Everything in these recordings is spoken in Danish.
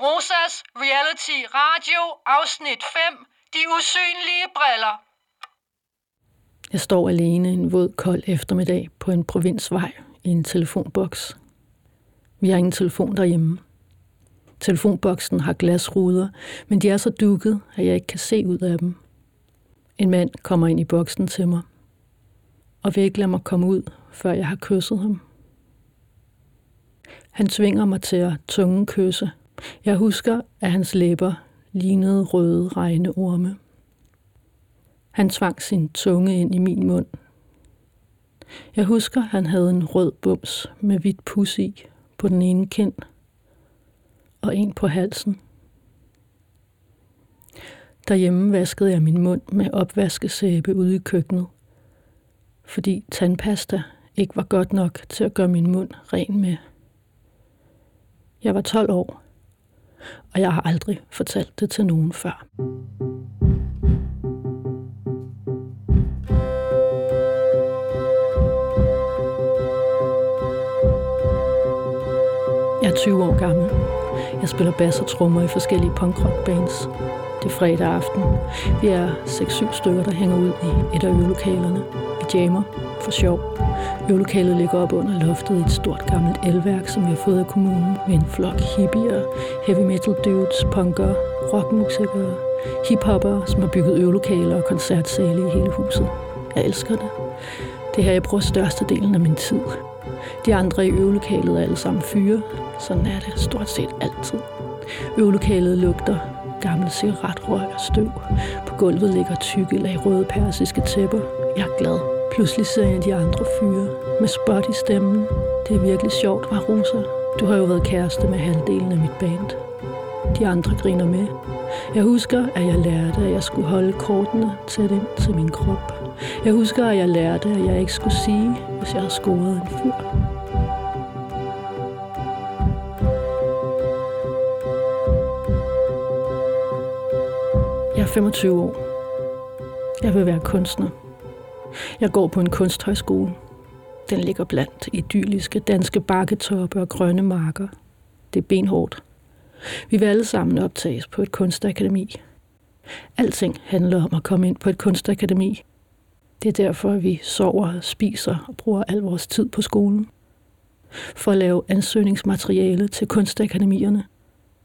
Rosas Reality Radio, afsnit 5. De usynlige briller. Jeg står alene en våd, kold eftermiddag på en provinsvej i en telefonboks. Vi har ingen telefon derhjemme. Telefonboksen har glasruder, men de er så dukket, at jeg ikke kan se ud af dem. En mand kommer ind i boksen til mig, og vil ikke lade mig komme ud, før jeg har kysset ham. Han tvinger mig til at tunge kysse. Jeg husker, at hans læber lignede røde regneorme. Han tvang sin tunge ind i min mund. Jeg husker, han havde en rød bums med hvidt pus i på den ene kind og en på halsen. Derhjemme vaskede jeg min mund med opvaskesæbe ude i køkkenet, fordi tandpasta ikke var godt nok til at gøre min mund ren med. Jeg var 12 år, og jeg har aldrig fortalt det til nogen før. Jeg er 20 år gammel. Jeg spiller bass og trommer i forskellige punkrock bands. Det er fredag aften. Vi er 6-7 stykker, der hænger ud i et af øvelokalerne. Vi jammer for sjov. Øvelokalet ligger op under loftet i et stort gammelt elværk, som vi har fået af kommunen med en flok hippier, heavy metal dudes, punker, rockmusikere, hiphopper, som har bygget øvelokaler og koncertsale i hele huset. Jeg elsker det. Det her, jeg bruger størstedelen af min tid. De andre i øvelokalet er alle sammen fyre. Sådan er det stort set altid. Øvelokalet lugter gammel cigaretrøg og støv. På gulvet ligger tykke lag røde persiske tæpper. Jeg er glad. Pludselig ser jeg de andre fyre med spot i stemmen. Det er virkelig sjovt, var Rosa. Du har jo været kæreste med halvdelen af mit band. De andre griner med. Jeg husker, at jeg lærte, at jeg skulle holde kortene tæt ind til min krop. Jeg husker, at jeg lærte, at jeg ikke skulle sige, hvis jeg har scoret en fyr. Jeg er 25 år. Jeg vil være kunstner. Jeg går på en kunsthøjskole. Den ligger blandt idylliske danske bakketoppe og grønne marker. Det er benhårdt. Vi vil alle sammen optages på et kunstakademi. Alting handler om at komme ind på et kunstakademi. Det er derfor, vi sover, spiser og bruger al vores tid på skolen. For at lave ansøgningsmateriale til kunstakademierne.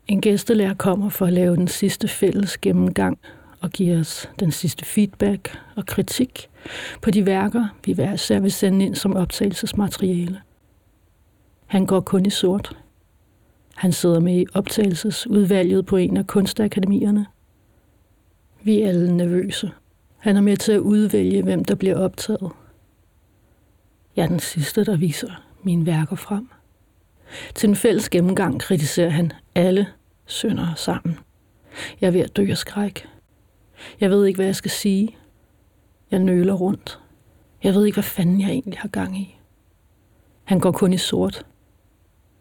En gæstelærer kommer for at lave den sidste fælles gennemgang og give os den sidste feedback og kritik på de værker, vi hver især vil sende ind som optagelsesmateriale. Han går kun i sort. Han sidder med i optagelsesudvalget på en af kunstakademierne. Vi er alle nervøse. Han er med til at udvælge, hvem der bliver optaget. Jeg er den sidste, der viser mine værker frem. Til en fælles gennemgang kritiserer han alle sønder sammen. Jeg er ved at dø af skræk. Jeg ved ikke, hvad jeg skal sige. Jeg nøler rundt. Jeg ved ikke, hvad fanden jeg egentlig har gang i. Han går kun i sort.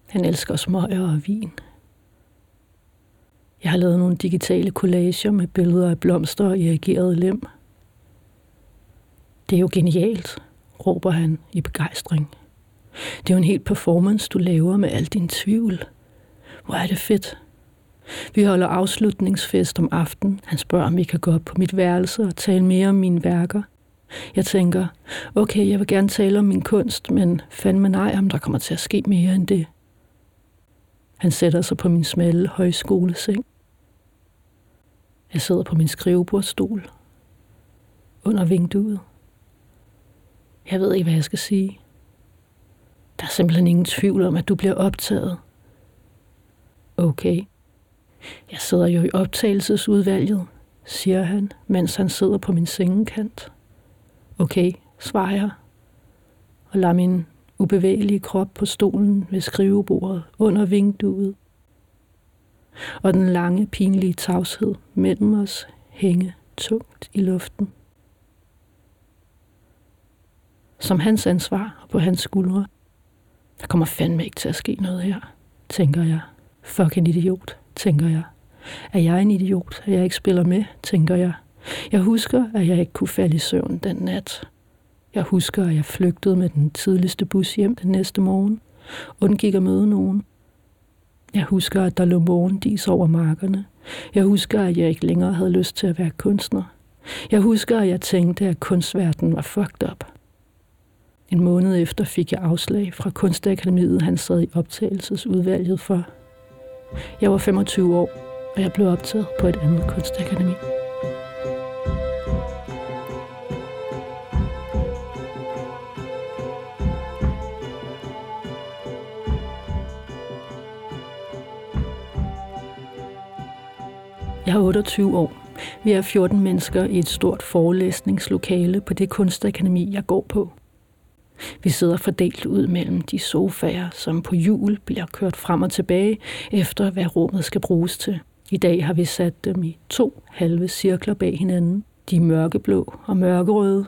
Han elsker smøger og vin. Jeg har lavet nogle digitale collager med billeder af blomster og irrigerede lem. Det er jo genialt, råber han i begejstring. Det er jo en helt performance, du laver med al din tvivl. Hvor er det fedt. Vi holder afslutningsfest om aftenen. Han spørger, om vi kan gå op på mit værelse og tale mere om mine værker. Jeg tænker, okay, jeg vil gerne tale om min kunst, men fandme nej, om der kommer til at ske mere end det. Han sætter sig på min smalle højskoleseng. Jeg sidder på min skrivebordstol under vinduet. Jeg ved ikke, hvad jeg skal sige. Der er simpelthen ingen tvivl om, at du bliver optaget. Okay. Jeg sidder jo i optagelsesudvalget, siger han, mens han sidder på min sengekant. Okay, svarer jeg, og lader min ubevægelige krop på stolen ved skrivebordet under vinduet. Og den lange, pinlige tavshed mellem os hænge tungt i luften. Som hans ansvar og på hans skuldre. Der kommer fandme ikke til at ske noget her, tænker jeg. Fucking idiot, tænker jeg. Er jeg en idiot, at jeg ikke spiller med, tænker jeg. Jeg husker, at jeg ikke kunne falde i søvn den nat. Jeg husker, at jeg flygtede med den tidligste bus hjem den næste morgen. Undgik at møde nogen. Jeg husker, at der lå morgendis over markerne. Jeg husker, at jeg ikke længere havde lyst til at være kunstner. Jeg husker, at jeg tænkte, at kunstverdenen var fucked up. En måned efter fik jeg afslag fra Kunstakademiet, han sad i optagelsesudvalget for. Jeg var 25 år, og jeg blev optaget på et andet kunstakademi. Jeg er 28 år. Vi er 14 mennesker i et stort forelæsningslokale på det kunstakademi, jeg går på. Vi sidder fordelt ud mellem de sofaer, som på jul bliver kørt frem og tilbage, efter hvad rummet skal bruges til. I dag har vi sat dem i to halve cirkler bag hinanden. De er mørkeblå og mørkerøde.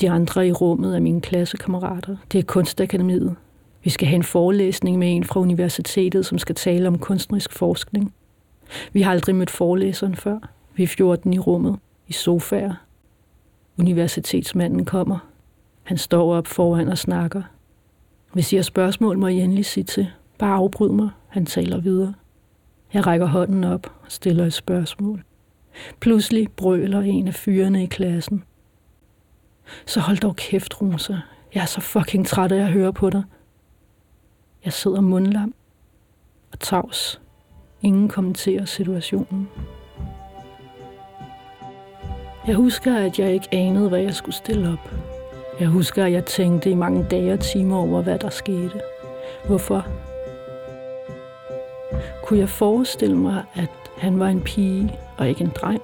De andre i rummet er mine klassekammerater. Det er Kunstakademiet. Vi skal have en forelæsning med en fra universitetet, som skal tale om kunstnerisk forskning. Vi har aldrig mødt forelæseren før. Vi er 14 i rummet, i sofaer. Universitetsmanden kommer. Han står op foran og snakker. Hvis I har spørgsmål, må I endelig sige til. Bare afbryd mig. Han taler videre. Jeg rækker hånden op og stiller et spørgsmål. Pludselig brøler en af fyrene i klassen. Så hold dog kæft, Rosa. Jeg er så fucking træt af at høre på dig. Jeg sidder mundlam og tavs. Ingen kommenterer situationen. Jeg husker, at jeg ikke anede, hvad jeg skulle stille op. Jeg husker, at jeg tænkte i mange dage og timer over, hvad der skete. Hvorfor? Kunne jeg forestille mig, at han var en pige og ikke en dreng?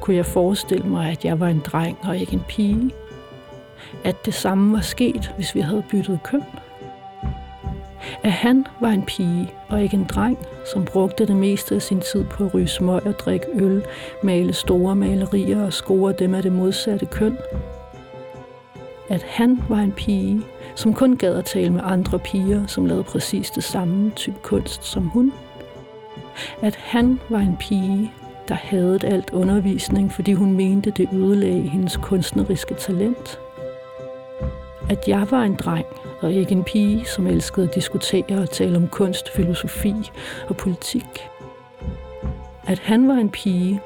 Kunne jeg forestille mig, at jeg var en dreng og ikke en pige? At det samme var sket, hvis vi havde byttet køn? At han var en pige og ikke en dreng, som brugte det meste af sin tid på at ryge smøg og drikke øl, male store malerier og score dem af det modsatte køn? At han var en pige, som kun gad at tale med andre piger, som lavede præcis det samme type kunst som hun? At han var en pige, der havde alt undervisning, fordi hun mente, det ødelagde hendes kunstneriske talent? At jeg var en dreng, og ikke en pige, som elskede at diskutere og tale om kunst, filosofi og politik. At han var en pige,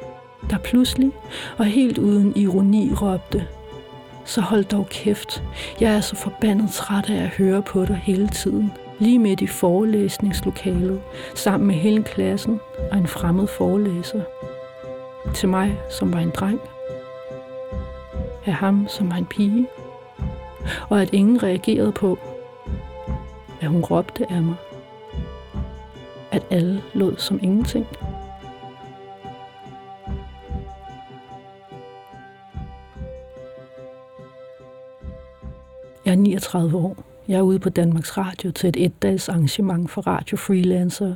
der pludselig og helt uden ironi råbte, så hold dog kæft. Jeg er så forbandet træt af at høre på dig hele tiden. Lige midt i forelæsningslokalet, sammen med hele klassen og en fremmed forelæser. Til mig, som var en dreng. Af ham, som var en pige og at ingen reagerede på, at hun råbte af mig. At alle lod som ingenting. Jeg er 39 år. Jeg er ude på Danmarks Radio til et et-dags arrangement for Radio Freelancer,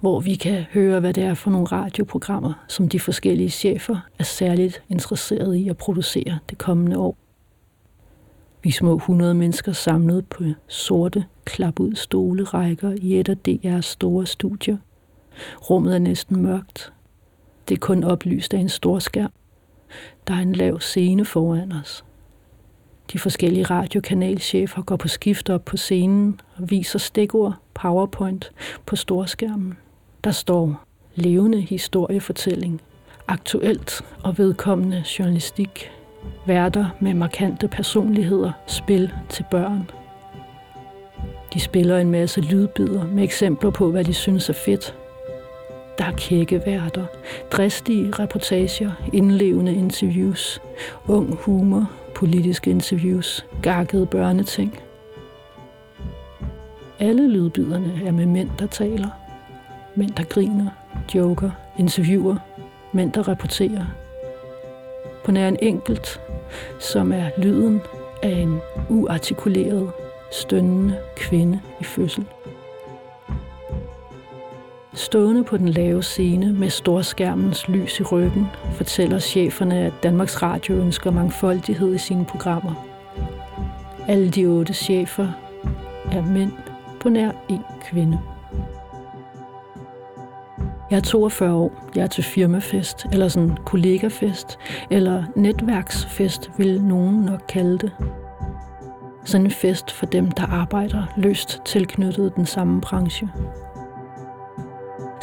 hvor vi kan høre, hvad det er for nogle radioprogrammer, som de forskellige chefer er særligt interesserede i at producere det kommende år. Vi små 100 mennesker samlet på sorte, klapud stolerækker i et af DR's store studier. Rummet er næsten mørkt. Det er kun oplyst af en stor skærm. Der er en lav scene foran os. De forskellige radiokanalchefer går på skift op på scenen og viser stikord, powerpoint, på storskærmen. Der står levende historiefortælling, aktuelt og vedkommende journalistik værter med markante personligheder, spil til børn. De spiller en masse lydbider med eksempler på, hvad de synes er fedt. Der er kække værter, dristige reportager, indlevende interviews, ung humor, politiske interviews, gakkede børneting. Alle lydbiderne er med mænd, der taler. Mænd, der griner, joker, interviewer, mænd, der rapporterer, på nær en enkelt, som er lyden af en uartikuleret, stønnende kvinde i fødsel. Stående på den lave scene med storskærmens lys i ryggen, fortæller cheferne, at Danmarks Radio ønsker mangfoldighed i sine programmer. Alle de otte chefer er mænd på nær en kvinde. Jeg er 42 år. Jeg er til firmafest, eller sådan kollegafest, eller netværksfest, vil nogen nok kalde det. Sådan en fest for dem, der arbejder løst tilknyttet den samme branche.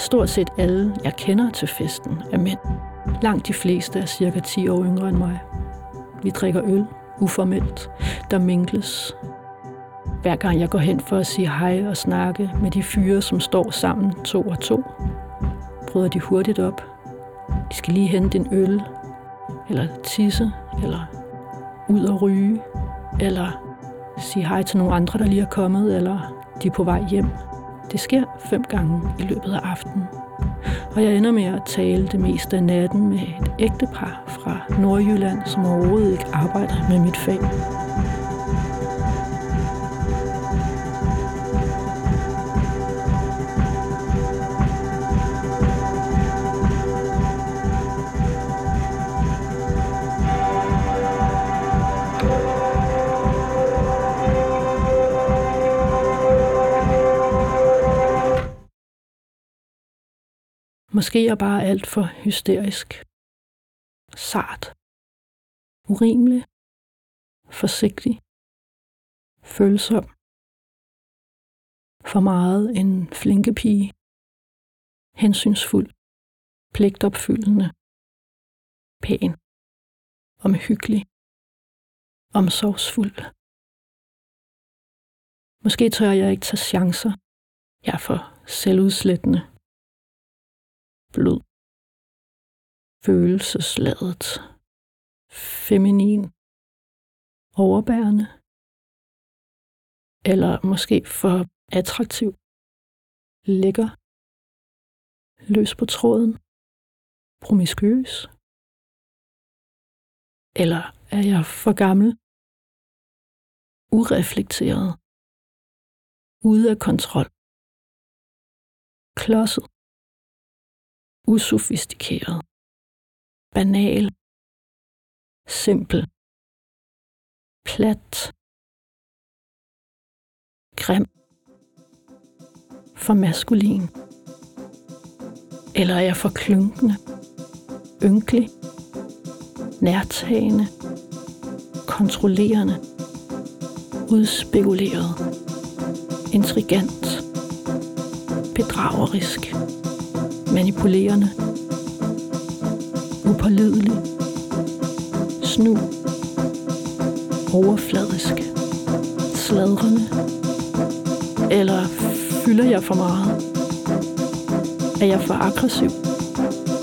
Stort set alle, jeg kender til festen, er mænd. Langt de fleste er cirka 10 år yngre end mig. Vi drikker øl, uformelt. Der minkles. Hver gang jeg går hen for at sige hej og snakke med de fyre, som står sammen to og to, bryder de hurtigt op. De skal lige hente en øl, eller tisse, eller ud og ryge, eller sige hej til nogle andre, der lige er kommet, eller de er på vej hjem. Det sker fem gange i løbet af aftenen. Og jeg ender med at tale det meste af natten med et ægtepar fra Nordjylland, som overhovedet ikke arbejder med mit fag. Måske er bare alt for hysterisk. Sart. Urimelig. Forsigtig. Følsom. For meget en flinke pige. Hensynsfuld. Pligtopfyldende. Pæn. Omhyggelig. Omsorgsfuld. Måske tør jeg ikke tage chancer. Jeg er for selvudslættende blød, følelsesladet, feminin, overbærende, eller måske for attraktiv, lækker, løs på tråden, promiskuøs, eller er jeg for gammel, ureflekteret, ude af kontrol, klodset, usofistikeret, banal, simpel, plat, grim, for maskulin? Eller er jeg for klunkende, ynkelig, nærtagende, kontrollerende, udspekuleret, intrigant, bedragerisk? Manipulerende, upålidelig, snu, overfladisk, sladrende, eller fylder jeg for meget? Er jeg for aggressiv,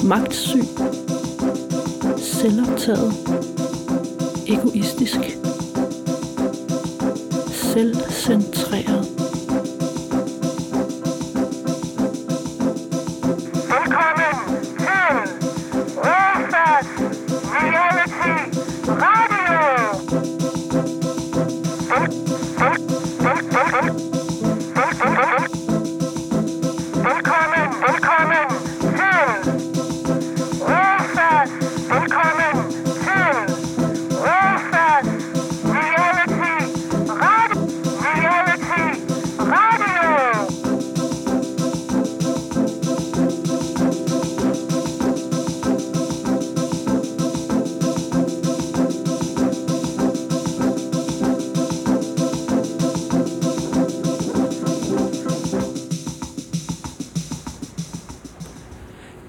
magtsyg, selvoptaget, egoistisk, selvcentreret?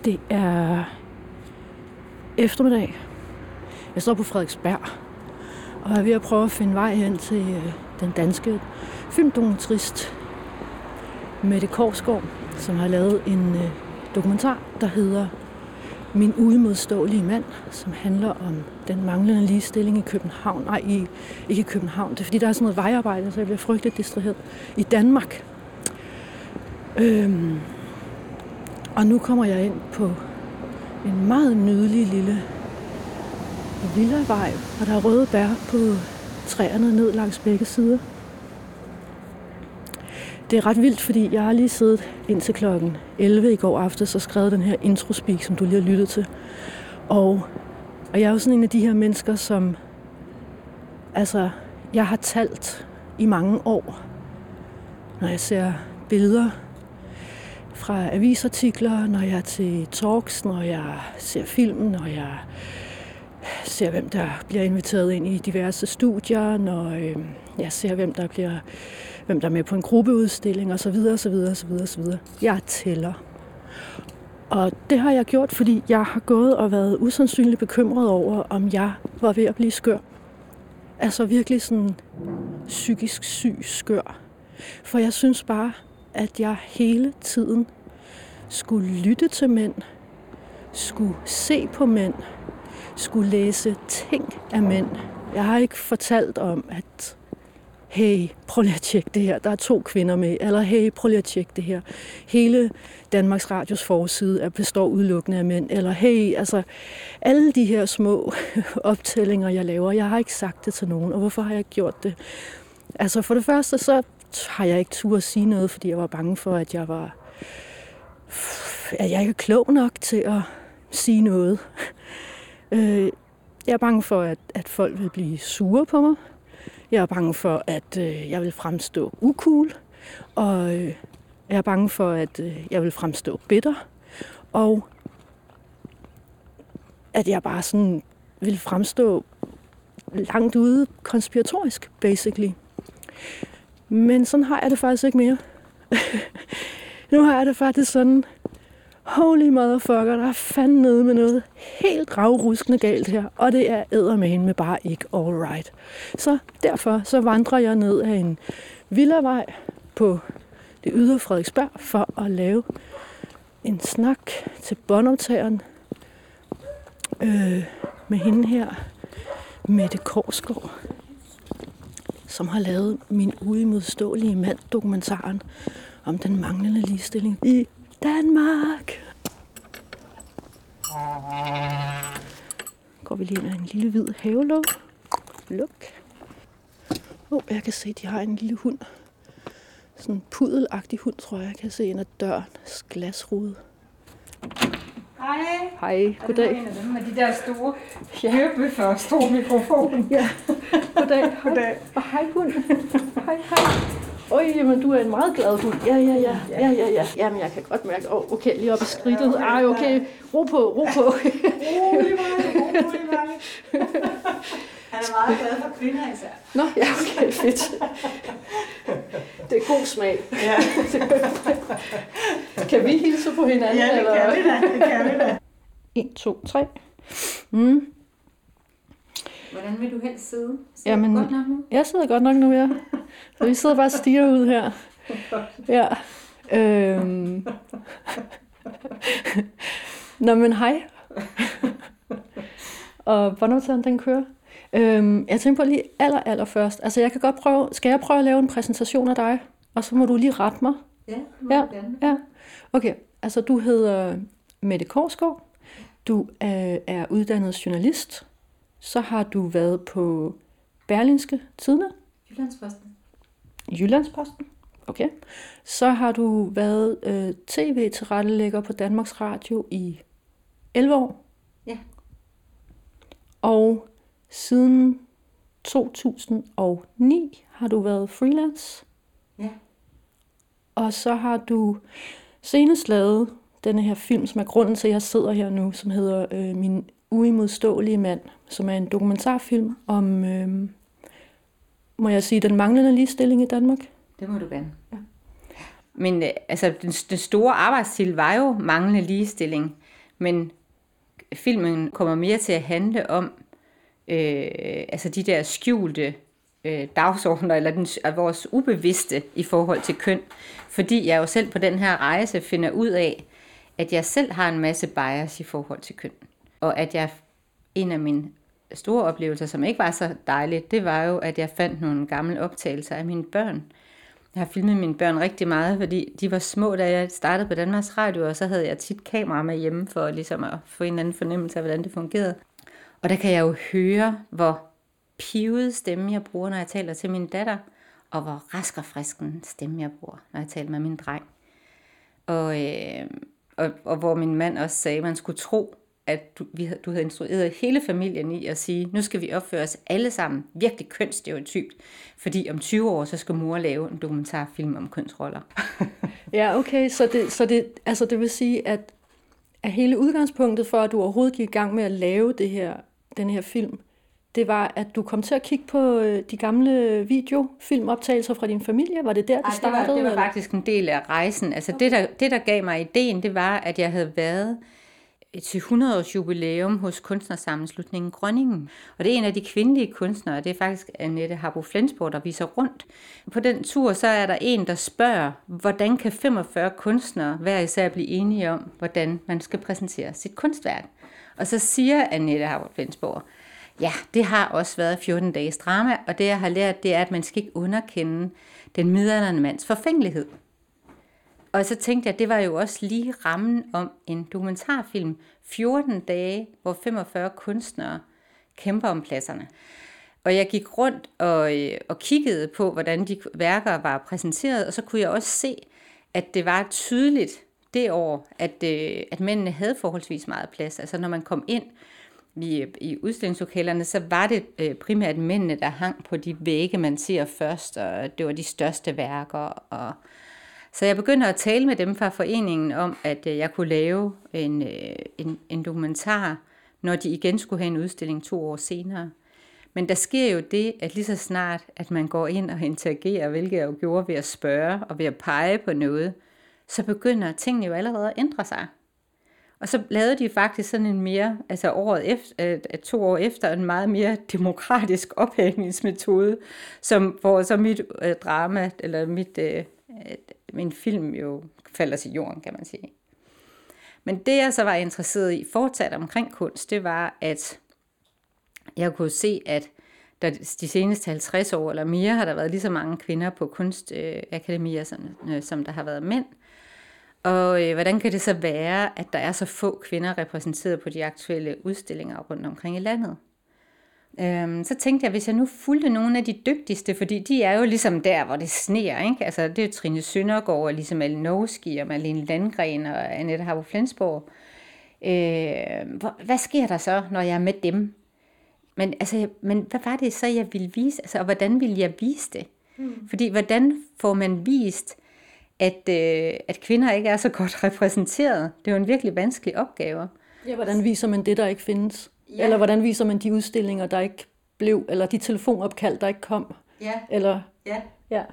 Det er eftermiddag. Jeg står på Frederiksberg og er ved at prøve at finde vej hen til øh, den danske filmdokumentarist Mette Korsgaard, som har lavet en øh, dokumentar, der hedder Min uimodståelige mand, som handler om den manglende ligestilling i København. Nej, i, ikke i København. Det er fordi, der er sådan noget vejarbejde, så jeg bliver frygteligt distraheret. I Danmark. Øhm, og nu kommer jeg ind på en meget nydelig lille villavej, og der er røde bær på træerne ned langs begge sider. Det er ret vildt, fordi jeg har lige siddet indtil klokken 11 i går aftes og skrevet den her introspeak, som du lige har lyttet til. Og, og jeg er jo sådan en af de her mennesker, som... Altså, jeg har talt i mange år, når jeg ser billeder fra avisartikler, når jeg er til talks, når jeg ser film, når jeg ser, hvem der bliver inviteret ind i diverse studier, når øh, jeg ser, hvem der bliver hvem der er med på en gruppeudstilling osv. osv. osv. osv. Jeg tæller. Og det har jeg gjort, fordi jeg har gået og været usandsynligt bekymret over, om jeg var ved at blive skør. Altså virkelig sådan psykisk syg skør. For jeg synes bare, at jeg hele tiden skulle lytte til mænd, skulle se på mænd, skulle læse ting af mænd. Jeg har ikke fortalt om, at hey, prøv lige at tjekke det her, der er to kvinder med, eller hey, prøv lige at tjekke det her. Hele Danmarks Radios forside er består udelukkende af mænd, eller hey, altså alle de her små optællinger, jeg laver, jeg har ikke sagt det til nogen, og hvorfor har jeg gjort det? Altså for det første, så har jeg ikke tur at sige noget, fordi jeg var bange for, at jeg var at jeg ikke er klog nok til at sige noget. Øh, jeg er bange for, at, at folk vil blive sure på mig. Jeg er bange for, at øh, jeg vil fremstå ukul. Og øh, jeg er bange for, at øh, jeg vil fremstå bitter. Og at jeg bare sådan vil fremstå langt ude konspiratorisk, basically. Men sådan har jeg det faktisk ikke mere. nu har jeg det faktisk sådan, holy motherfucker, der er fandme nede med noget helt ravruskende galt her, og det er eddermane med bare ikke all right. Så derfor så vandrer jeg ned af en villavej på det ydre Frederiksberg for at lave en snak til båndoptageren øh, med hende her, Mette Korsgaard, som har lavet min uimodståelige mand dokumentaren om den manglende ligestilling i Danmark. Går vi lige ind ad en lille hvid havelåg. Luk. Oh, jeg kan se, at de har en lille hund. Sådan en pudelagtig hund, tror jeg. Jeg kan se ind ad dørens glasrude. Hej. Hej, goddag. Er det en af dem med de der store ja. for stor mikrofon? Ja, goddag. Goddag. Og hej hund. hej, hej. Oj, jamen du er en meget glad hund. Ja, ja, ja. Ja, ja, ja. Jamen, jeg kan godt mærke, åh, oh, okay, lige op i skridtet. Ej, okay, ro på, ro på. Rolig, Malle, rolig, Malle. Han er meget glad for kvinder især. Nå, ja, okay, fedt. Det er god smag. Ja, Kan vi hilse på hinanden? ja det eller? kan vi da. Det kan vi da. 1, 2, 3. Mm. Hvordan vil du helst sidde? Sidder Jamen- godt nok nu? Jeg sidder godt nok nu, ja. Så vi sidder bare og stiger ud her. Ja. Øhm. Nå, men hej. Og båndoptageren, den kører. Øhm, jeg tænker på lige aller, aller først. Altså, jeg kan godt prøve... Skal jeg prøve at lave en præsentation af dig? Og så må du lige rette mig. Ja, Ja, gerne. ja. Okay, altså du hedder Mette Korsgaard. Du er, er uddannet journalist. Så har du været på Berlinske Tidene, Jyllandsposten. Jyllandsposten. Okay. Så har du været øh, tv-tilrettelægger på Danmarks Radio i 11 år. Ja. Og siden 2009 har du været freelance. Ja. Og så har du senest lavet denne her film, som er grunden til, at jeg sidder her nu, som hedder øh, Min uimodståelige mand, som er en dokumentarfilm om, øh, må jeg sige, den manglende ligestilling i Danmark. Det må du gerne. Ja. Men øh, altså, den, den store arbejdsstil var jo manglende ligestilling, men filmen kommer mere til at handle om øh, altså de der skjulte øh, dagsordner, eller den, af vores ubevidste i forhold til køn. Fordi jeg jo selv på den her rejse finder ud af, at jeg selv har en masse bias i forhold til køn. Og at jeg, en af mine store oplevelser, som ikke var så dejligt, det var jo, at jeg fandt nogle gamle optagelser af mine børn. Jeg har filmet mine børn rigtig meget, fordi de var små, da jeg startede på Danmarks Radio, og så havde jeg tit kamera med hjemme for ligesom at få en eller anden fornemmelse af, hvordan det fungerede. Og der kan jeg jo høre, hvor pivet stemme jeg bruger, når jeg taler til min datter, og hvor rask og frisk en stemme jeg bruger, når jeg taler med min dreng. Og, øh, og, og hvor min mand også sagde, at man skulle tro, at du, vi, havde- du havde instrueret hele familien i at sige, nu skal vi opføre os alle sammen virkelig kønsstereotypt, fordi om 20 år, så skal mor lave en dokumentarfilm om kønsroller. Ja, okay, så det, så det, altså det vil sige, at, at hele udgangspunktet for, at du overhovedet gik i gang med at lave det her, den her film, det var, at du kom til at kigge på øh, de gamle videofilmoptagelser fra din familie. Var det der, det Ej, startede? det var, det var faktisk en del af rejsen. Altså det der, det, der gav mig ideen, det var, at jeg havde været til 100-års jubilæum hos kunstnersammenslutningen Grønningen. Og det er en af de kvindelige kunstnere, det er faktisk Annette Harbo Flensborg, der viser rundt. På den tur, så er der en, der spørger, hvordan kan 45 kunstnere hver især blive enige om, hvordan man skal præsentere sit kunstværk. Og så siger Annette Harbo Flensborg, ja, det har også været 14 dages drama, og det jeg har lært, det er, at man skal ikke underkende den midaldrende mands forfængelighed. Og så tænkte jeg, at det var jo også lige rammen om en dokumentarfilm. 14 dage, hvor 45 kunstnere kæmper om pladserne. Og jeg gik rundt og, øh, og kiggede på, hvordan de værker var præsenteret, og så kunne jeg også se, at det var tydeligt det år, at, øh, at mændene havde forholdsvis meget plads. Altså når man kom ind i, i udstillingslokalerne, så var det øh, primært mændene, der hang på de vægge, man ser først, og det var de største værker, og så jeg begyndte at tale med dem fra foreningen om, at øh, jeg kunne lave en, øh, en, en dokumentar, når de igen skulle have en udstilling to år senere. Men der sker jo det, at lige så snart, at man går ind og interagerer, hvilket jeg jo gjorde ved at spørge og ved at pege på noget, så begynder tingene jo allerede at ændre sig. Og så lavede de faktisk sådan en mere, altså året efter, øh, to år efter, en meget mere demokratisk ophængningsmetode, som, hvor så mit øh, drama, eller mit, øh, min film jo falder til jorden, kan man sige. Men det, jeg så var interesseret i fortsat omkring kunst, det var, at jeg kunne se, at der de seneste 50 år eller mere har der været lige så mange kvinder på kunstakademier, som, øh, som der har været mænd. Og øh, hvordan kan det så være, at der er så få kvinder repræsenteret på de aktuelle udstillinger rundt omkring i landet? Øhm, så tænkte jeg, hvis jeg nu fulgte nogle af de dygtigste, fordi de er jo ligesom der, hvor det sneer, ikke? Altså, det er Trine Søndergaard, og ligesom Alinowski, og Malene Landgren, og Annette Harbo Flensborg. Øh, hvad sker der så, når jeg er med dem? Men, altså, men hvad var det så, jeg ville vise? Altså, og hvordan ville jeg vise det? Mm. Fordi, hvordan får man vist, at, øh, at kvinder ikke er så godt repræsenteret? Det er jo en virkelig vanskelig opgave. Ja, hvordan viser man det, der ikke findes? Ja. Eller hvordan viser man de udstillinger, der ikke blev, eller de telefonopkald, der ikke kom? Ja. Eller, ja. ja.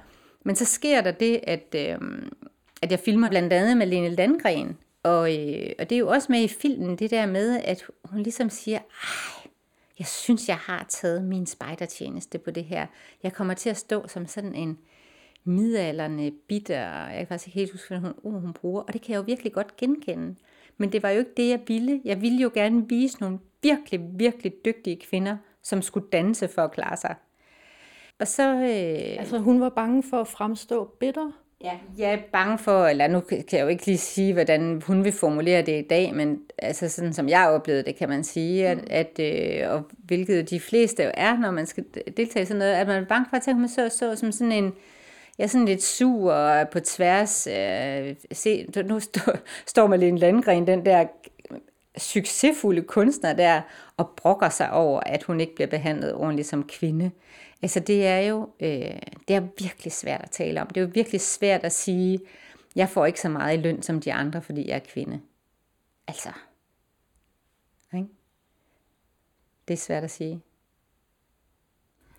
Men så sker der det, at, øh, at jeg filmer blandt andet med Lene Landgren, og, øh, og det er jo også med i filmen, det der med, at hun ligesom siger, ej, jeg synes, jeg har taget min spejdertjeneste på det her. Jeg kommer til at stå som sådan en midalderne, bitter, jeg kan faktisk ikke helt huske, hvad hun, hun bruger, og det kan jeg jo virkelig godt genkende. Men det var jo ikke det, jeg ville. Jeg ville jo gerne vise nogle virkelig, virkelig dygtige kvinder, som skulle danse for at klare sig. Og så... Øh, altså hun var bange for at fremstå bitter? Ja, jeg er bange for, eller nu kan jeg jo ikke lige sige, hvordan hun vil formulere det i dag, men altså sådan som jeg oplevede det, kan man sige, at, at øh, og hvilket de fleste jo er, når man skal deltage i sådan noget, at man er bange for at tænke, man så, så som sådan en, jeg er sådan lidt sur og på tværs. Øh, se, nu står, står Malene Landgren, den der succesfulde kunstner der, og brokker sig over, at hun ikke bliver behandlet ordentligt som kvinde. Altså det er jo øh, det er virkelig svært at tale om. Det er jo virkelig svært at sige, jeg får ikke så meget i løn som de andre, fordi jeg er kvinde. Altså. Ikke? Det er svært at sige.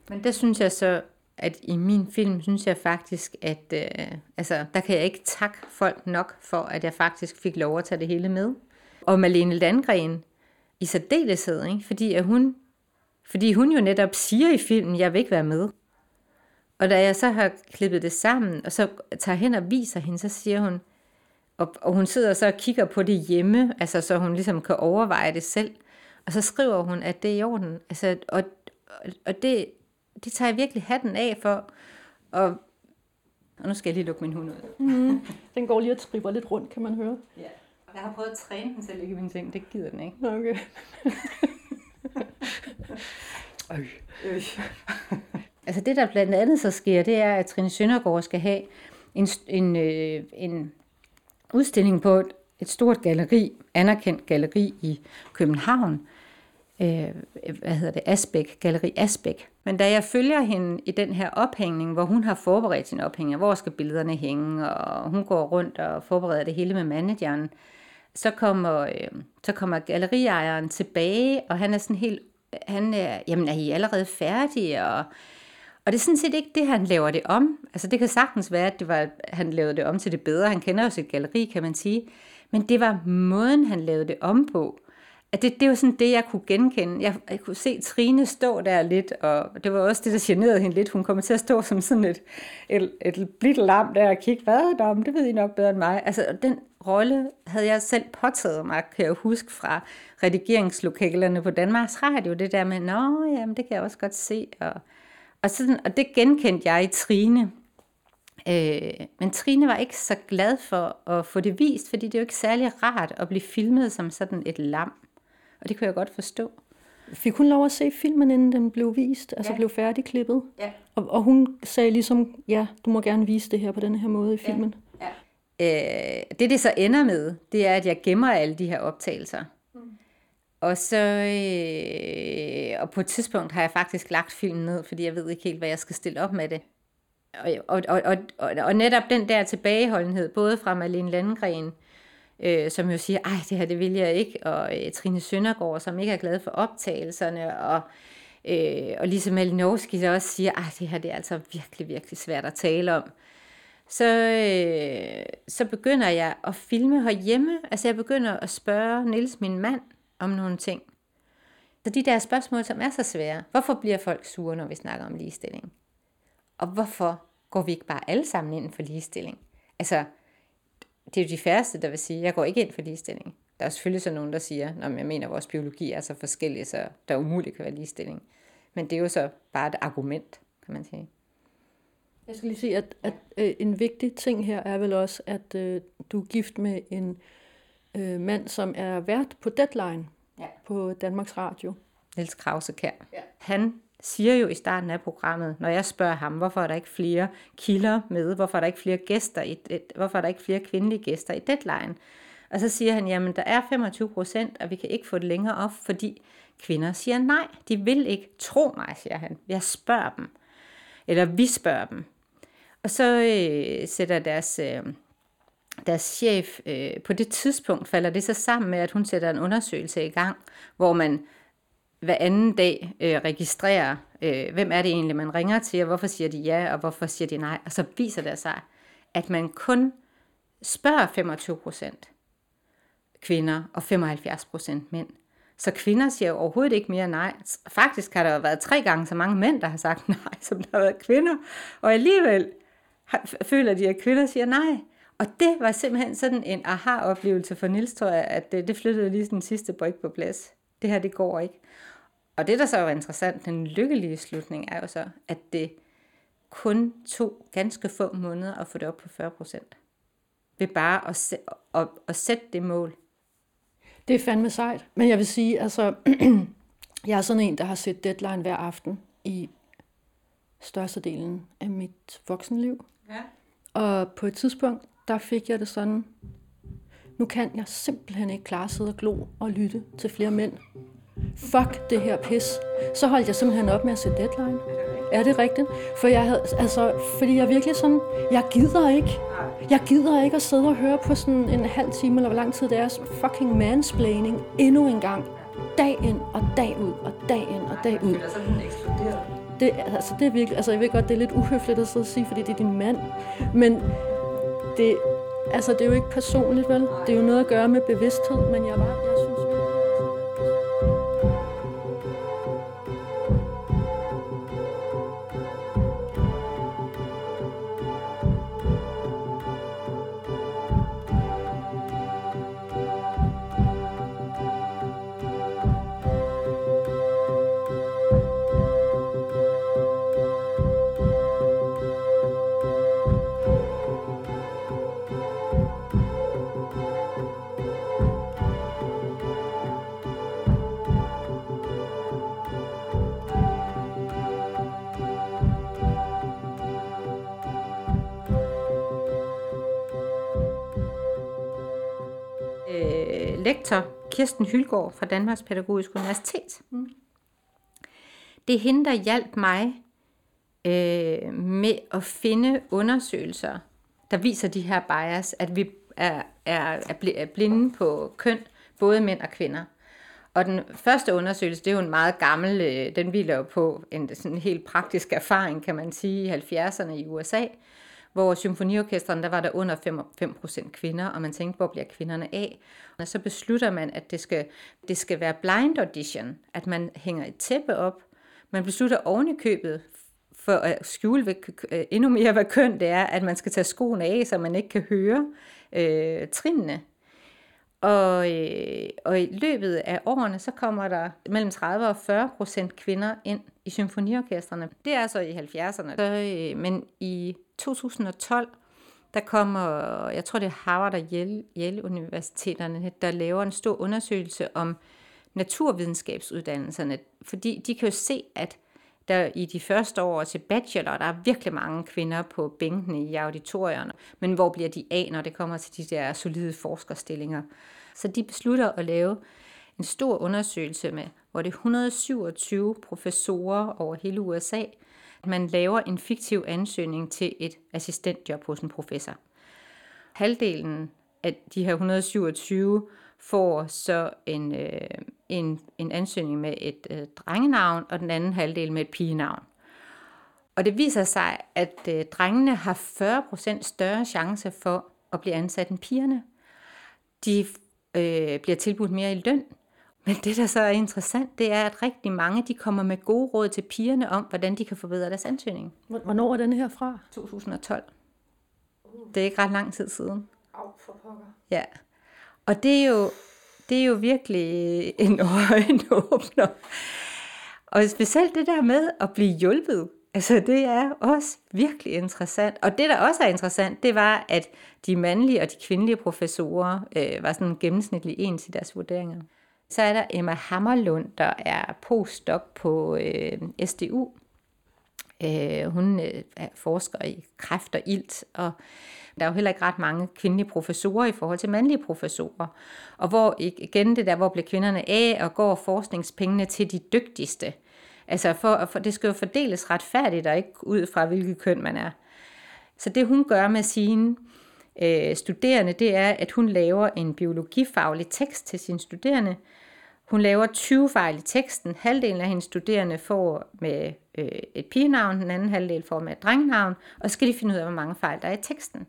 Men det synes jeg så, at i min film, synes jeg faktisk, at øh, altså, der kan jeg ikke takke folk nok for, at jeg faktisk fik lov at tage det hele med. Og Malene Landgren i særdeleshed, ikke? Fordi, at hun, fordi hun jo netop siger i filmen, jeg vil ikke være med. Og da jeg så har klippet det sammen, og så tager hen og viser hende, så siger hun, og, og hun sidder så og kigger på det hjemme, altså så hun ligesom kan overveje det selv. Og så skriver hun, at det er i orden. Altså, og, og det, det tager jeg virkelig hatten af for. Og, og nu skal jeg lige lukke min hund ud. Mm, den går lige og tripper lidt rundt, kan man høre. Ja. Jeg har prøvet at træne den til at ligge i min seng. Det gider den ikke. Okay. Øj. Øj. altså det, der blandt andet så sker, det er, at Trine Søndergaard skal have en, en, øh, en udstilling på et, et stort galeri, anerkendt galeri i København, øh, hvad hedder det, Asbæk, Galeri Asbæk. Men da jeg følger hende i den her ophængning, hvor hun har forberedt sin ophængning, hvor skal billederne hænge, og hun går rundt og forbereder det hele med manageren, så kommer, øh, så kommer galleriejeren tilbage, og han er sådan helt han er, jamen er I allerede færdige? Og, og det er sådan set ikke det, han laver det om. Altså det kan sagtens være, at det var, han lavede det om til det bedre. Han kender jo sit galleri, kan man sige. Men det var måden, han lavede det om på. At det, det var sådan det, jeg kunne genkende. Jeg, jeg kunne se Trine stå der lidt, og det var også det, der generede hende lidt. Hun kommer til at stå som sådan et, et, et blidt lam der og kigge, hvad er der Det ved I nok bedre end mig. Altså, den rolle havde jeg selv påtaget mig, kan jeg huske fra redigeringslokalerne på Danmarks Radio. Det der med, nå, jamen, det kan jeg også godt se. Og, og, sådan, og det genkendte jeg i Trine. Øh, men Trine var ikke så glad for at få det vist, fordi det er jo ikke særlig rart at blive filmet som sådan et lam. Og det kunne jeg godt forstå. Fik hun lov at se filmen, inden den blev vist, altså ja. blev færdigklippet? Ja. Og, og hun sagde ligesom, ja, du må gerne vise det her på den her måde i filmen. Ja. Ja. Øh, det, det så ender med, det er, at jeg gemmer alle de her optagelser. Mm. Og så, øh, og på et tidspunkt har jeg faktisk lagt filmen ned, fordi jeg ved ikke helt, hvad jeg skal stille op med det. Og, og, og, og, og, netop den der tilbageholdenhed, både fra Malene Landgren, øh, som jo siger, ej, det her det vil jeg ikke, og øh, Trine Søndergaard, som ikke er glad for optagelserne, og, øh, og Lise Malinowski, der også siger, ej, det her det er altså virkelig, virkelig svært at tale om. Så, øh, så begynder jeg at filme herhjemme, altså jeg begynder at spørge Nils, min mand, om nogle ting. Så de der spørgsmål, som er så svære. Hvorfor bliver folk sure, når vi snakker om ligestilling? Og hvorfor går vi ikke bare alle sammen ind for ligestilling? Altså, det er jo de færreste, der vil sige, jeg går ikke ind for ligestilling. Der er selvfølgelig så nogen, der siger, at jeg mener, at vores biologi er så forskellig, så der umuligt kan være ligestilling. Men det er jo så bare et argument, kan man sige. Jeg skal lige sige, at, at øh, en vigtig ting her er vel også, at øh, du er gift med en øh, mand, som er vært på Deadline ja. på Danmarks Radio. Niels Krausekær. Ja. Han siger jo i starten af programmet, når jeg spørger ham, hvorfor er der ikke flere kilder med, hvorfor er der ikke flere gæster, i, hvorfor er der ikke flere kvindelige gæster i deadline? Og så siger han, jamen der er 25 procent, og vi kan ikke få det længere op, fordi kvinder siger nej. De vil ikke tro mig, siger han. Jeg spørger dem. Eller vi spørger dem. Og så øh, sætter deres, øh, deres chef, øh, på det tidspunkt falder det så sammen med, at hun sætter en undersøgelse i gang, hvor man hver anden dag øh, registrerer, øh, hvem er det egentlig, man ringer til, og hvorfor siger de ja, og hvorfor siger de nej. Og så viser det sig, at man kun spørger 25 procent kvinder og 75 procent mænd. Så kvinder siger overhovedet ikke mere nej. Faktisk har der jo været tre gange så mange mænd, der har sagt nej, som der har været kvinder. Og alligevel føler de, at kvinder siger nej. Og det var simpelthen sådan en aha-oplevelse for Nils, tror jeg, at det, det flyttede lige den sidste brik på plads. Det her, det går ikke. Og det, der så var interessant, den lykkelige slutning, er jo så, at det kun tog ganske få måneder at få det op på 40 procent. Ved bare at, sæ- at, at sætte det mål. Det er fandme sejt. Men jeg vil sige, altså, jeg er sådan en, der har set deadline hver aften i størstedelen af mit voksenliv. Ja. Og på et tidspunkt, der fik jeg det sådan, nu kan jeg simpelthen ikke klare at sidde og glo og lytte til flere mænd fuck det her pis. Så holdt jeg simpelthen op med at se deadline. Er det rigtigt? For jeg havde, altså, fordi jeg virkelig sådan, jeg gider ikke. Jeg gider ikke at sidde og høre på sådan en halv time, eller hvor lang tid det er, fucking mansplaining endnu en gang. Dag ind og dag ud, og dag ind og dag ud. Det, altså, det er virkelig, altså, jeg ved godt, det er lidt uhøfligt at sidde og sige, fordi det er din mand. Men det, altså, det er jo ikke personligt, vel? Det er jo noget at gøre med bevidsthed, men jeg var, jeg synes, lektor Kirsten Hylgaard fra Danmarks Pædagogiske Universitet. Mm. Det er hende, der hjalp mig øh, med at finde undersøgelser, der viser de her bias, at vi er, er, er blinde på køn, både mænd og kvinder. Og den første undersøgelse, det er jo en meget gammel, øh, den hviler jo på en sådan helt praktisk erfaring, kan man sige, i 70'erne i USA, hvor symfoniorkestren, der var der under 5, procent kvinder, og man tænkte, hvor bliver kvinderne af? Og så beslutter man, at det skal, det skal være blind audition, at man hænger et tæppe op, man beslutter oven i købet, for at skjule ved, endnu mere, hvad køn det er, at man skal tage skoene af, så man ikke kan høre øh, trinene. Og, øh, og i løbet af årene, så kommer der mellem 30 og 40 procent kvinder ind i symfoniorkestrene. Det er så i 70'erne. Så, øh, men i 2012, der kommer, jeg tror det er Harvard og Yale, Yale Universiteterne, der laver en stor undersøgelse om naturvidenskabsuddannelserne, fordi de kan jo se, at der i de første år til bachelor, der er virkelig mange kvinder på bænkene i auditorierne, men hvor bliver de af, når det kommer til de der solide forskerstillinger? Så de beslutter at lave en stor undersøgelse med, hvor det er 127 professorer over hele USA, man laver en fiktiv ansøgning til et assistentjob hos en professor. Halvdelen af de her 127 får så en, øh, en, en ansøgning med et øh, drengenavn, og den anden halvdel med et pigenavn. Og det viser sig, at øh, drengene har 40% større chance for at blive ansat end pigerne. De øh, bliver tilbudt mere i løn. Men det, der så er interessant, det er, at rigtig mange de kommer med gode råd til pigerne om, hvordan de kan forbedre deres ansøgning. Hvornår er den her fra? 2012. Det er ikke ret lang tid siden. Au, for pokker. Ja. Og det er jo, det er jo virkelig en øjenåbner. Og specielt det der med at blive hjulpet, altså det er også virkelig interessant. Og det, der også er interessant, det var, at de mandlige og de kvindelige professorer øh, var sådan gennemsnitligt ens i deres vurderinger. Så er der Emma Hammerlund, der er postdoc på øh, SDU. Øh, hun øh, forsker i kræft og ilt, og der er jo heller ikke ret mange kvindelige professorer i forhold til mandlige professorer. Og hvor igen det der, hvor bliver kvinderne af, og går forskningspengene til de dygtigste. Altså for, for det skal jo fordeles retfærdigt, og ikke ud fra hvilket køn man er. Så det hun gør med sine øh, studerende, det er, at hun laver en biologifaglig tekst til sine studerende. Hun laver 20 fejl i teksten. Halvdelen af hendes studerende får med øh, et pigenavn, den anden halvdel får med et drengnavn, og så skal de finde ud af, hvor mange fejl der er i teksten.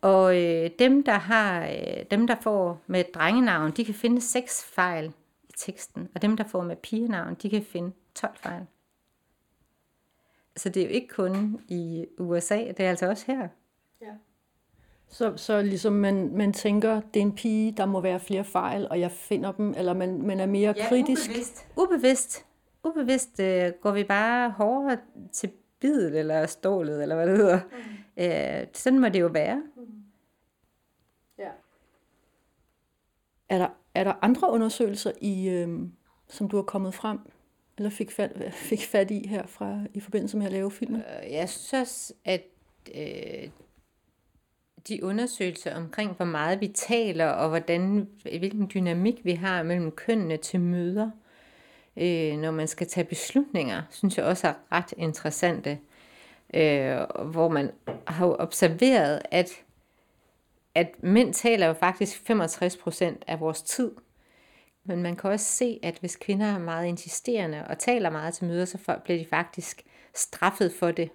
Og øh, dem, der har, øh, dem, der får med et drengenavn, de kan finde 6 fejl i teksten, og dem, der får med pigenavn, de kan finde 12 fejl. Så det er jo ikke kun i USA, det er altså også her. Ja. Så, så ligesom man, man tænker, det er en pige, der må være flere fejl, og jeg finder dem, eller man, man er mere ja, kritisk? ubevidst. Ubevidst, ubevidst øh, går vi bare hårdere til bidet, eller stålet, eller hvad det hedder. Mm. Øh, sådan må det jo være. Mm. Ja. Er der, er der andre undersøgelser, i, øh, som du har kommet frem, eller fik fat, fik fat i her fra, i forbindelse med at lave filmen? Øh, jeg synes, at øh, de undersøgelser omkring, hvor meget vi taler, og hvordan, hvilken dynamik vi har mellem kønnene til møder, øh, når man skal tage beslutninger, synes jeg også er ret interessante. Øh, hvor man har observeret, at, at mænd taler jo faktisk 65 procent af vores tid. Men man kan også se, at hvis kvinder er meget insisterende og taler meget til møder, så bliver de faktisk straffet for det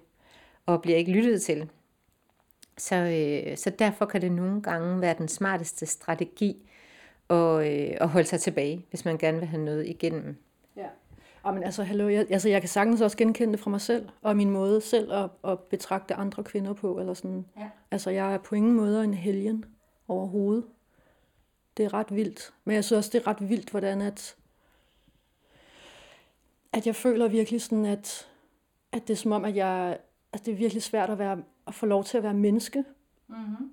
og bliver ikke lyttet til. Så, øh, så derfor kan det nogle gange være den smarteste strategi at, øh, at holde sig tilbage, hvis man gerne vil have noget igennem. Ja. Og men altså, hallo, jeg, altså, jeg kan sagtens også genkende det fra mig selv, og min måde selv at, at betragte andre kvinder på. Eller sådan. Ja. Altså, jeg er på ingen måde en helgen overhovedet. Det er ret vildt. Men jeg synes også, det er ret vildt, hvordan at, at jeg føler virkelig sådan, at, at det er som om, at jeg, at det er virkelig svært at, være, at få lov til at være menneske. Mm-hmm.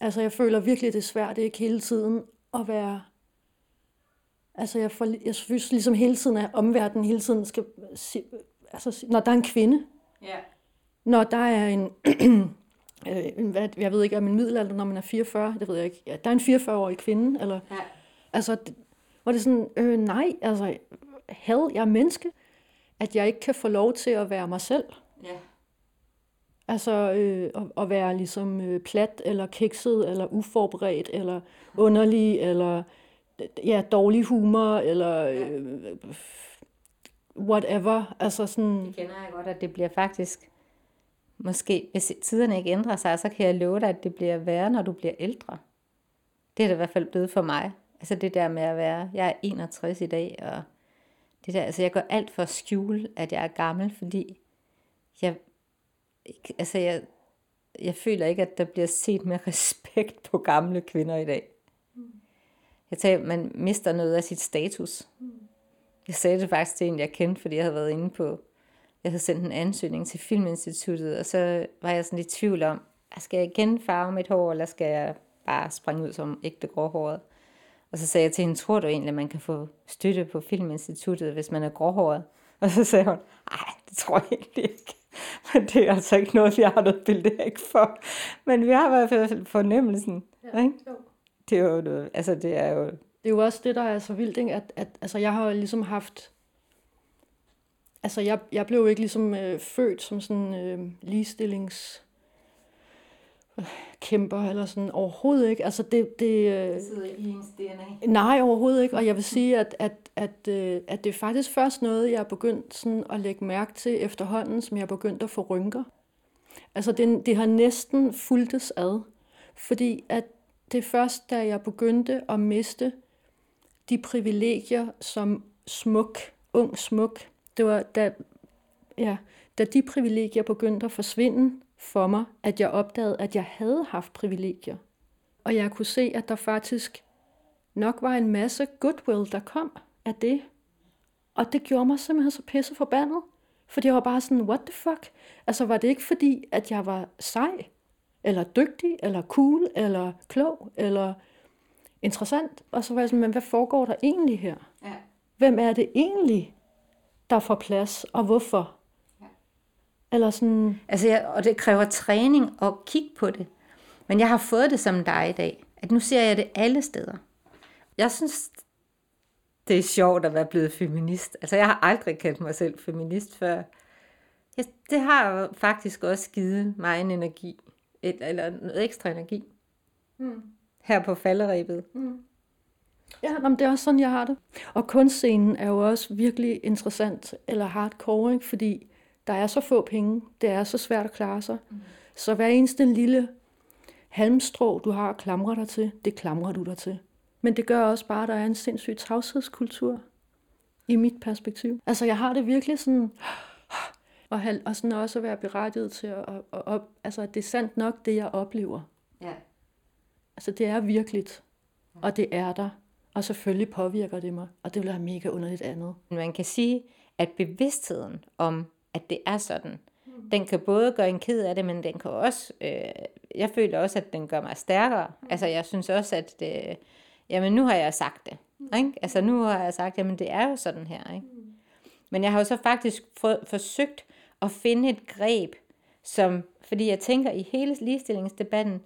Altså, jeg føler virkelig, det er svært, det er ikke hele tiden at være Altså jeg, får, jeg synes ligesom hele tiden, at omverdenen hele tiden skal... Altså, når der er en kvinde, yeah. når der er en... en hvad, jeg ved ikke, om en middelalder, når man er 44, det ved jeg ikke. Ja, der er en 44-årig kvinde, eller... Ja. Altså, hvor det sådan, øh, nej, altså, hell, jeg er menneske, at jeg ikke kan få lov til at være mig selv. Ja. Altså øh, at, at være ligesom øh, plat, eller kikset, eller uforberedt, eller underlig, eller ja, dårlig humor, eller øh, whatever. Altså sådan... Det kender jeg godt, at det bliver faktisk, måske hvis tiderne ikke ændrer sig, så kan jeg love dig, at det bliver værre, når du bliver ældre. Det er det i hvert fald blevet for mig. Altså det der med at være, jeg er 61 i dag, og det der, altså jeg gør alt for at skjule, at jeg er gammel, fordi jeg, altså jeg, jeg føler ikke, at der bliver set med respekt på gamle kvinder i dag. Jeg tager, man mister noget af sit status. Jeg sagde det faktisk til en, jeg kendte, fordi jeg havde været inde på, jeg havde sendt en ansøgning til Filminstituttet, og så var jeg sådan lidt i tvivl om, ah, skal jeg igen farve mit hår, eller skal jeg bare springe ud som ægte gråhåret? Og så sagde jeg til hende, tror du egentlig, at man kan få støtte på Filminstituttet, hvis man er gråhåret? Og så sagde hun, nej, det tror jeg egentlig ikke. Men det er altså ikke noget, vi har noget ikke for. Men vi har i hvert fald fornemmelsen. Ja, ikke? Jo. Det er jo noget, altså det er jo... Det er jo også det, der er så vildt, ikke? At, at altså jeg har ligesom haft... Altså jeg, jeg blev jo ikke ligesom øh, født som sådan øh, ligestillings kæmper eller sådan overhovedet ikke. Altså det, det, øh, det sidder i ens DNA. Nej, overhovedet ikke. Og jeg vil sige, at, at, at, øh, at det er faktisk først noget, jeg er begyndt sådan at lægge mærke til efterhånden, som jeg er begyndt at få rynker. Altså det, det har næsten fulgtes ad. Fordi at det er først, da jeg begyndte at miste de privilegier som smuk, ung smuk, det var da, ja, da de privilegier begyndte at forsvinde, for mig, at jeg opdagede, at jeg havde haft privilegier. Og jeg kunne se, at der faktisk nok var en masse goodwill, der kom af det. Og det gjorde mig simpelthen så pisse forbandet. Fordi jeg var bare sådan, what the fuck? Altså var det ikke fordi, at jeg var sej, eller dygtig, eller cool, eller klog, eller interessant? Og så var jeg sådan, men hvad foregår der egentlig her? Ja. Hvem er det egentlig, der får plads, og hvorfor? Eller sådan... Altså, jeg, og det kræver træning at kigge på det. Men jeg har fået det som dig i dag. At nu ser jeg det alle steder. Jeg synes, det er sjovt at være blevet feminist. Altså, jeg har aldrig kendt mig selv feminist før. Ja, det har faktisk også givet mig en energi. Et, eller noget ekstra energi. Mm. Her på falderæbet. Mm. Ja, men det er også sådan, jeg har det. Og kunstscenen er jo også virkelig interessant, eller hardcore, ikke? fordi der er så få penge, det er så svært at klare sig. Mm. Så hver eneste lille halmstrå, du har at klamre dig til, det klamrer du dig til. Men det gør også bare, at der er en sindssyg tavshedskultur i mit perspektiv. Altså jeg har det virkelig sådan, og, og sådan også at være berettiget til at, at, at, at altså det er sandt nok, det jeg oplever. Ja. Altså det er virkeligt, og det er der. Og selvfølgelig påvirker det mig, og det vil være mega underligt andet. Man kan sige, at bevidstheden om at det er sådan. Mm. Den kan både gøre en ked af det, men den kan også, øh, jeg føler også, at den gør mig stærkere. Mm. Altså jeg synes også, at det, jamen nu har jeg sagt det. Mm. Ikke? Altså nu har jeg sagt, jamen det er jo sådan her. Ikke? Mm. Men jeg har jo så faktisk for, forsøgt at finde et greb, som, fordi jeg tænker i hele ligestillingsdebatten,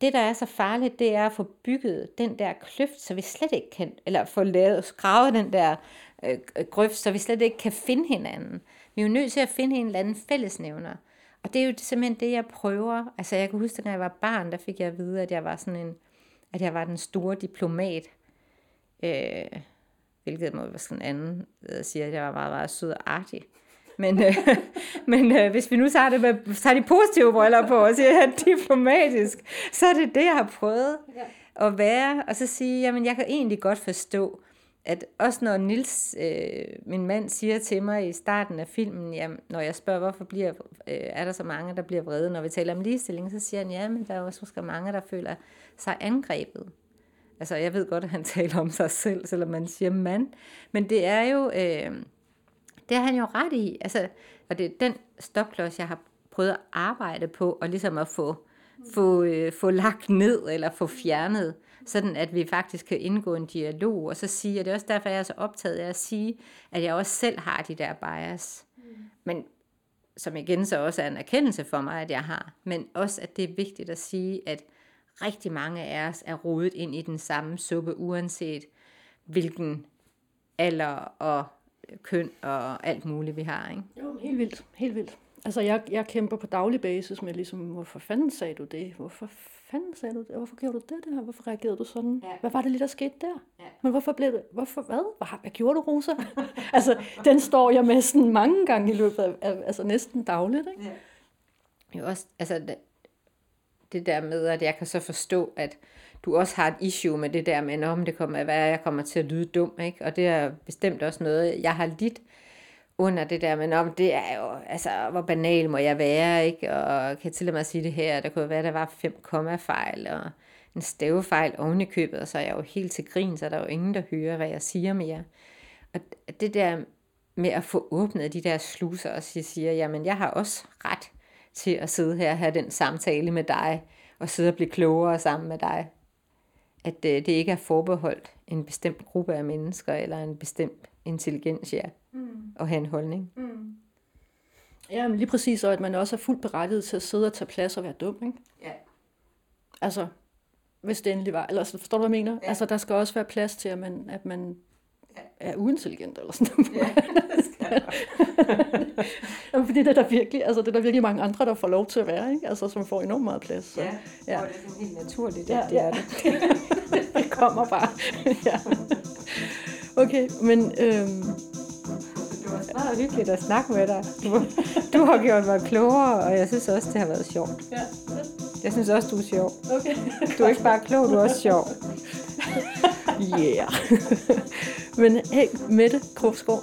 det, der er så farligt, det er at få bygget den der kløft, så vi slet ikke kan, eller få lavet, skravet den der øh, grøft, så vi slet ikke kan finde hinanden. Vi er jo nødt til at finde en eller anden fællesnævner. Og det er jo simpelthen det, jeg prøver. Altså jeg kan huske, at når jeg var barn, der fik jeg at vide, at jeg var sådan en, at jeg var den store diplomat. Øh, hvilket må være sådan en anden, der siger, at jeg var meget, meget sød og artig. Men, øh, men øh, hvis vi nu tager, det med, tager de positive briller på og siger, at jeg er diplomatisk, så er det det, jeg har prøvet ja. at være. Og så sige, jamen jeg kan egentlig godt forstå, at også når Nils, øh, min mand, siger til mig i starten af filmen, jamen, når jeg spørger, hvorfor bliver, øh, er der så mange, der bliver vrede, når vi taler om ligestilling, så siger han, ja, men der er også måske mange, der føler sig angrebet. Altså, jeg ved godt, at han taler om sig selv, selvom man siger mand, men det er jo, øh, det er han jo ret i. Altså, og det er den stopklods, jeg har prøvet at arbejde på, og ligesom at få, få, øh, få lagt ned, eller få fjernet, sådan at vi faktisk kan indgå en dialog, og så sige, og det er også derfor, jeg er så optaget af at sige, at jeg også selv har de der bias. Mm. Men som igen så også er en erkendelse for mig, at jeg har, men også, at det er vigtigt at sige, at rigtig mange af os er rodet ind i den samme suppe, uanset hvilken alder og køn og alt muligt, vi har. Ikke? Jo, helt vildt, helt vildt. Altså, jeg, jeg kæmper på daglig basis med ligesom, hvorfor fanden sagde du det? Hvorfor fanden sagde du det? Hvorfor gjorde du det der? Hvorfor reagerede du sådan? Ja. Hvad var det lige, der skete der? Ja. Men hvorfor blev det? Hvorfor hvad? Hvad, hvad gjorde du, Rosa? altså, den står jeg med sådan mange gange i løbet af, af altså næsten dagligt, ikke? Ja. Jo også, altså det, det der med, at jeg kan så forstå, at du også har et issue med det der med, om det kommer at være, at jeg kommer til at lyde dum, ikke? Og det er bestemt også noget, jeg har lidt under det der, men om det er jo, altså, hvor banal må jeg være, ikke? Og kan til og med sige det her, der kunne være, der var fem kommafejl og en stavefejl oven i købet, og så er jeg jo helt til grin, så er der jo ingen, der hører, hvad jeg siger mere. Og det der med at få åbnet de der sluser, og sige, siger, jamen jeg har også ret til at sidde her og have den samtale med dig, og sidde og blive klogere sammen med dig. At øh, det ikke er forbeholdt en bestemt gruppe af mennesker, eller en bestemt intelligens, ja, mm. at have en holdning. Mm. Ja, men lige præcis, og at man også er fuldt berettiget til at sidde og tage plads og være dum, ikke? Ja. Altså, hvis det endelig var. Eller forstår du, hvad jeg mener? Ja. Altså, der skal også være plads til, at man, at man er uintelligent eller sådan noget. Ja, det skal Jamen, fordi det er der virkelig, altså det er der virkelig mange andre, der får lov til at være, ikke? Altså, som får enormt meget plads. Så. Ja, ja. og det er sådan helt naturligt, Ja, at det ja. er det. det kommer bare. ja. Okay, men øhm, Det meget hyggeligt at snakke med dig. Du, du har gjort mig klogere, og jeg synes også, det har været sjovt. ja, Jeg synes også, du er sjov. okay. Du er ikke bare klog, du er også sjov. Yeah. men hey, Mette Krogskov,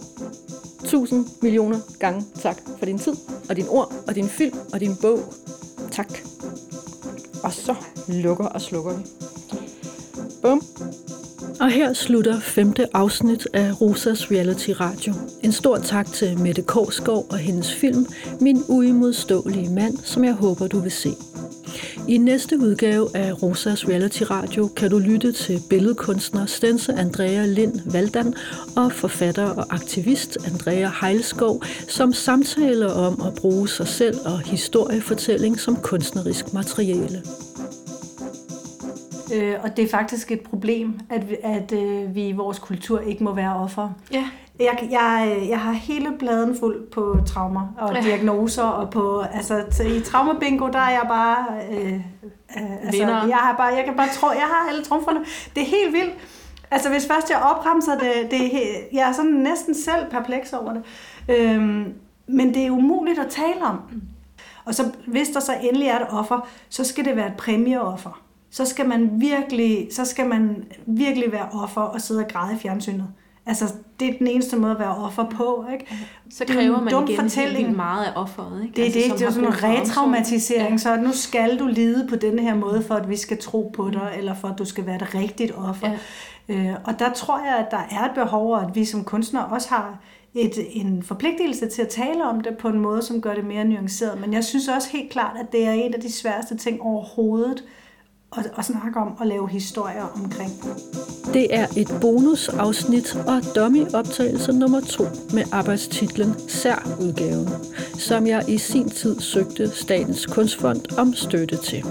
tusind millioner gange tak for din tid, og din ord, og din film, og din bog. Tak. Og så lukker og slukker vi. Bum. Og her slutter femte afsnit af Rosas Reality Radio. En stor tak til Mette Korsgaard og hendes film Min uimodståelige mand, som jeg håber, du vil se. I næste udgave af Rosas Reality Radio kan du lytte til billedkunstner Stense Andrea Lind Valdan og forfatter og aktivist Andrea Heilskov, som samtaler om at bruge sig selv og historiefortælling som kunstnerisk materiale. Øh, og det er faktisk et problem, at, vi- at øh, vi i vores kultur ikke må være offer. Ja. Jeg, jeg, jeg har hele bladen fuld på traumer og Ja. diagnoser, og på, altså, i traumabingo, der er jeg bare, øh, øh, altså, jeg, har bare, jeg kan bare tro, jeg har alle trumferne. Det er helt vildt. Altså, hvis først jeg opremser det, det er jeg er sådan næsten selv perpleks over det. Øhm, men det er umuligt at tale om. Og så, hvis der så endelig er et offer, så skal det være et præmieoffer. Så skal man virkelig, så skal man virkelig være offer og sidde og græde i fjernsynet. Altså, det er den eneste måde at være offer på, ikke? Så er kræver man dum igen fortælling. meget af offeret. Ikke? Det er Altså, det, det er sådan en retraumatisering, Ja. så nu skal du lide på denne her måde, for at vi skal tro på dig, eller for at du skal være et rigtigt offer. Ja. Øh, og der tror jeg, at der er et behov, og at vi som kunstnere også har et, en forpligtelse til at tale om det på en måde, som gør det mere nuanceret. Men jeg synes også helt klart, at det er en af de sværeste ting overhovedet og, og snakke om og lave historier omkring. Det er et bonusafsnit og dummy-optagelse nummer to med arbejdstitlen Særudgaven, som jeg i sin tid søgte Statens Kunstfond om støtte til.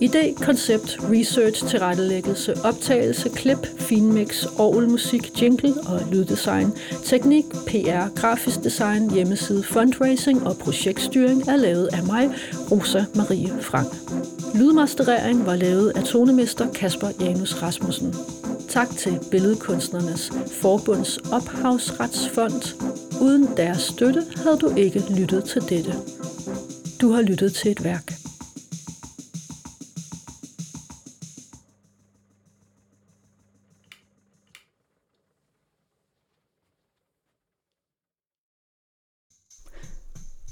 Idé, koncept, research, tilrettelæggelse, optagelse, klip, finmix, orgelmusik, jingle og lyddesign, teknik, PR, grafisk design, hjemmeside, fundraising og projektstyring er lavet af mig, Rosa Marie Frank. Lydmasterering var lavet af tonemester Kasper Janus Rasmussen. Tak til Billedkunstnernes Forbunds Ophavsretsfond. Uden deres støtte havde du ikke lyttet til dette. Du har lyttet til et værk.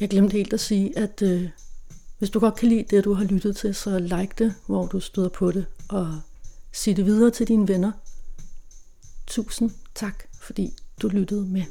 Jeg glemte helt at sige, at øh, hvis du godt kan lide det, du har lyttet til, så like det, hvor du støder på det, og sig det videre til dine venner. Tusind tak, fordi du lyttede med.